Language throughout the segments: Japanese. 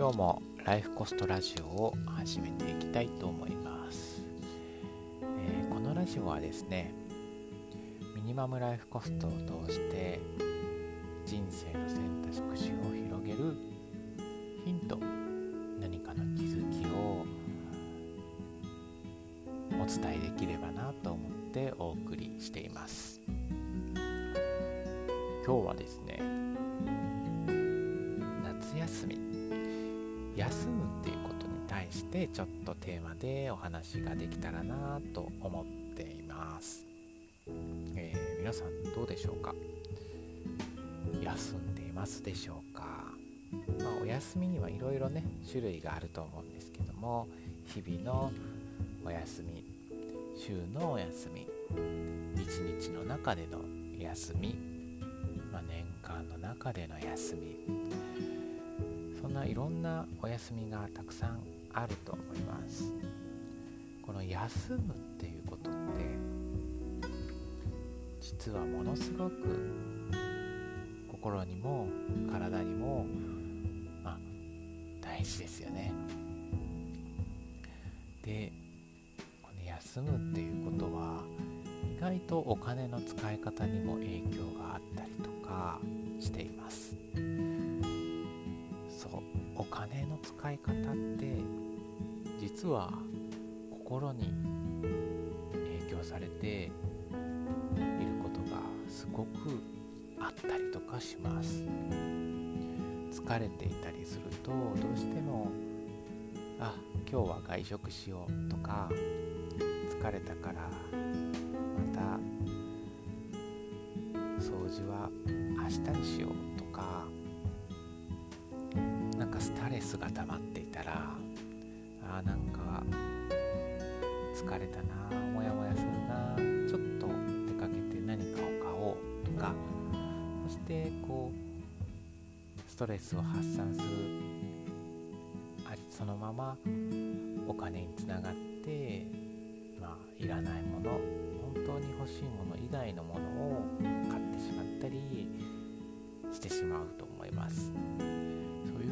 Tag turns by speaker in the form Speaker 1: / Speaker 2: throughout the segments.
Speaker 1: 今日もライフコストラジオを始めていきたいと思います、えー、このラジオはですねミニマムライフコストを通して人生の選択肢を広げるヒント何かの気づきをお伝えできればなと思ってお送りしています。今日はですねに対してちょっとテーマでお話ができたらなと思っています、えー、皆さんどうでしょうか？休んでいますでしょうか、まあ、お休みにはいろいろね種類があると思うんですけども日々のお休み週のお休み一日の中での休み、まあ、年間の中での休みそんないろんなお休みがたくさんあると思います。この休むっていうことって実はものすごく心にも体にもまあ大事ですよね。でこの休むっていうことは意外とお金の使い方にも影響があったりとかしています。お金の使い方って実は心に影響されていることがすごくあったりとかします。疲れていたりするとどうしてもあ今日は外食しようとか疲れたからまた掃除は明日にしようとかストレスが溜まっていたらあなんか疲れたなモヤモヤするなちょっと出かけて何かを買おうとかそしてこうストレスを発散するあそのままお金につながってまあいらないもの本当に欲しいもの以外のものを買ってしまったりしてしまうと思います。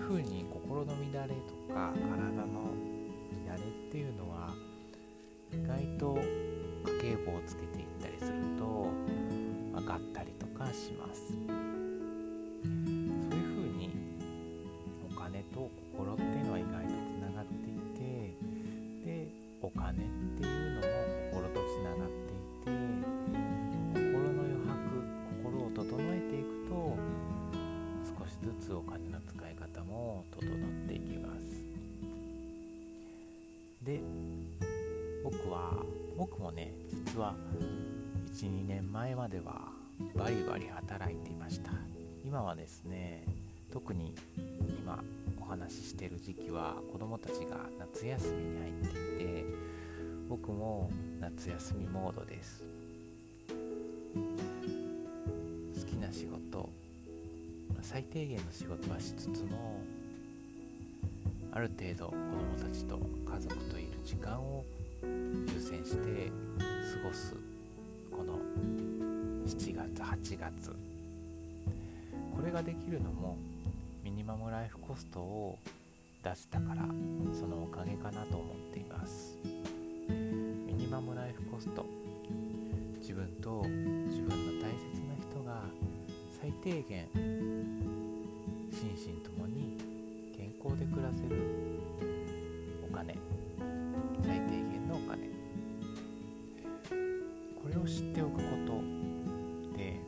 Speaker 1: ふうに心の乱れとか体の乱れっていうのは意外と家計簿をつけていったりすると分かったりとかします。そういうふうにお金と心っていうのは意外とつながっていてでお金って僕もね実は12年前まではバリバリ働いていました。今はですね特に今お話ししてる時期は子供たちが夏休みに入っていて僕も夏休みモードです。好きな仕事最低限の仕事はしつつもある程度子供たちと家族といる時間を先して過ごすこの7月8月。これができるのもミニマムライフコストを出せたからそのおかげかなと思っています。ミニマムライフコスト自分と自分の大切な人が最低限心身ともに健康で暮らせる知っておくことで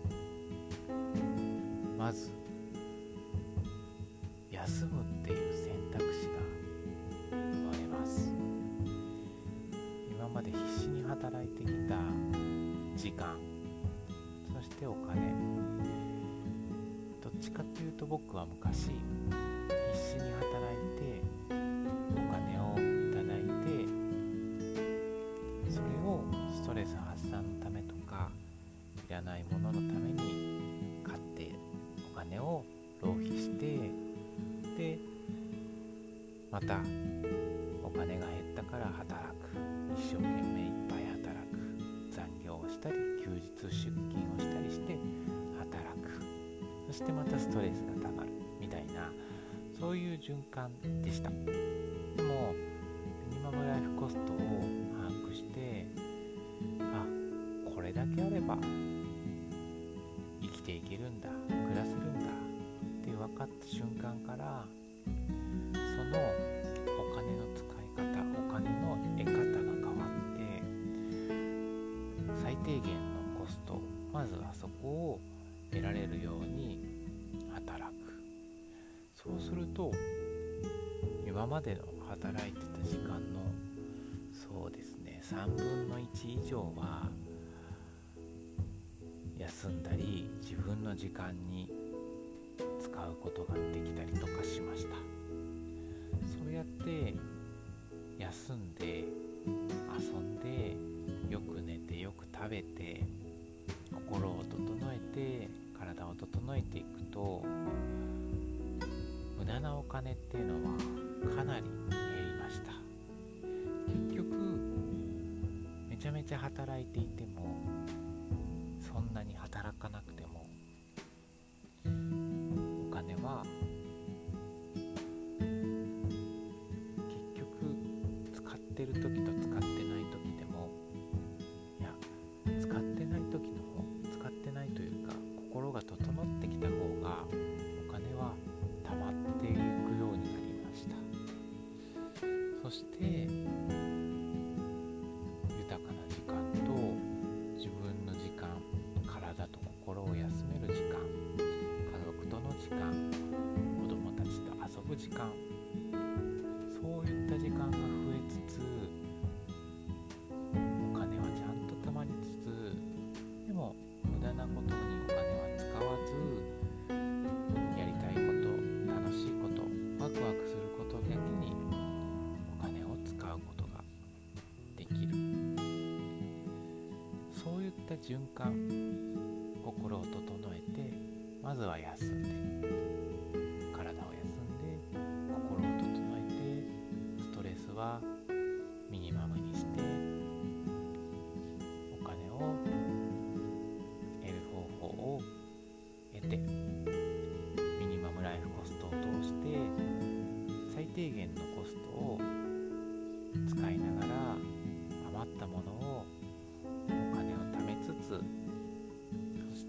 Speaker 1: まず休むっていう選択肢が生まれます。今まで必死に働いてきた時間そしてお金。どっちかっていうと僕は昔必死に働いてス発散のためとかいらないもののために買ってお金を浪費してでまたお金が減ったから働く。一生懸命いっぱい働く。残業をしたり休日出勤をしたりして働く。そしてまたストレスがたまる。みたいなそういう循環でした。でもミニマムライフコストを把握してあこれだけあれば生きていけるんだ暮らせるんだって分かった瞬間からそのお金の使い方お金の得方が変わって最低限のコストまずはそこを得られるように働く。そうすると今までの働いてた時間のそうですね3分の1以上は休んだり自分の時間に使うことができたりとかしました。そうやって休んで遊んでよく寝てよく食べて心を整えて体を整えていくと無駄なお金っていうのはかなり減りました。結局めちゃめちゃ働いていてもして豊かな時間と自分の時間体と心を休める時間家族との時間子供たちと遊ぶ時間そういった時間が循環心を整えてまずは休んで体を休んで心を整えてストレスは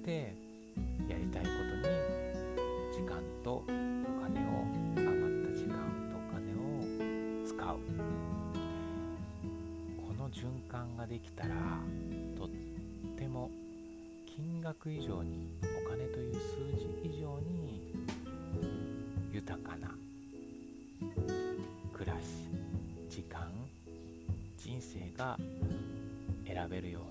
Speaker 1: てやりたいことに時間とお金を余った時間とお金を使う。この循環ができたらとっても金額以上にお金という数字以上に豊かな暮らし時間人生が選べる。よう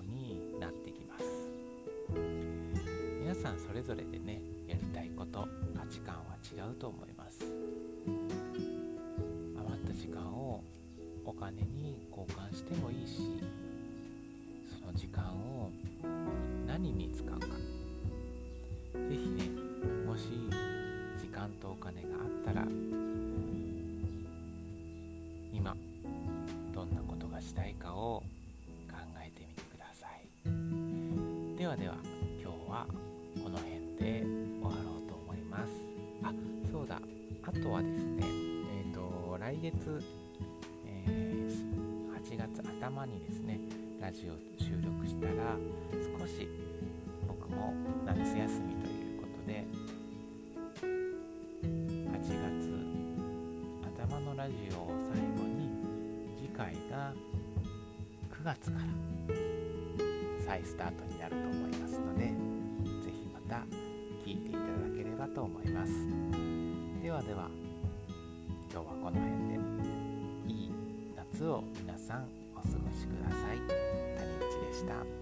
Speaker 1: れぞれでねやりたいこと価値観は違うと思います。余った時間をお金に交換してもいいしその時間を何に使うか。ぜひねもし時間とお金があったら今どんなことがしたいかを考えてみてください。ではでは今日はこの辺で終わろうと思います。あそうだ。あとはですねえっ、と来月、えー8月頭にですねラジオ収録したら少し僕も夏休みということで8月頭のラジオを最後に次回が9月から再スタートになると聞いていただければと思います。ではでは今日はこの辺で。いい夏を皆さんお過ごしください。谷口でした。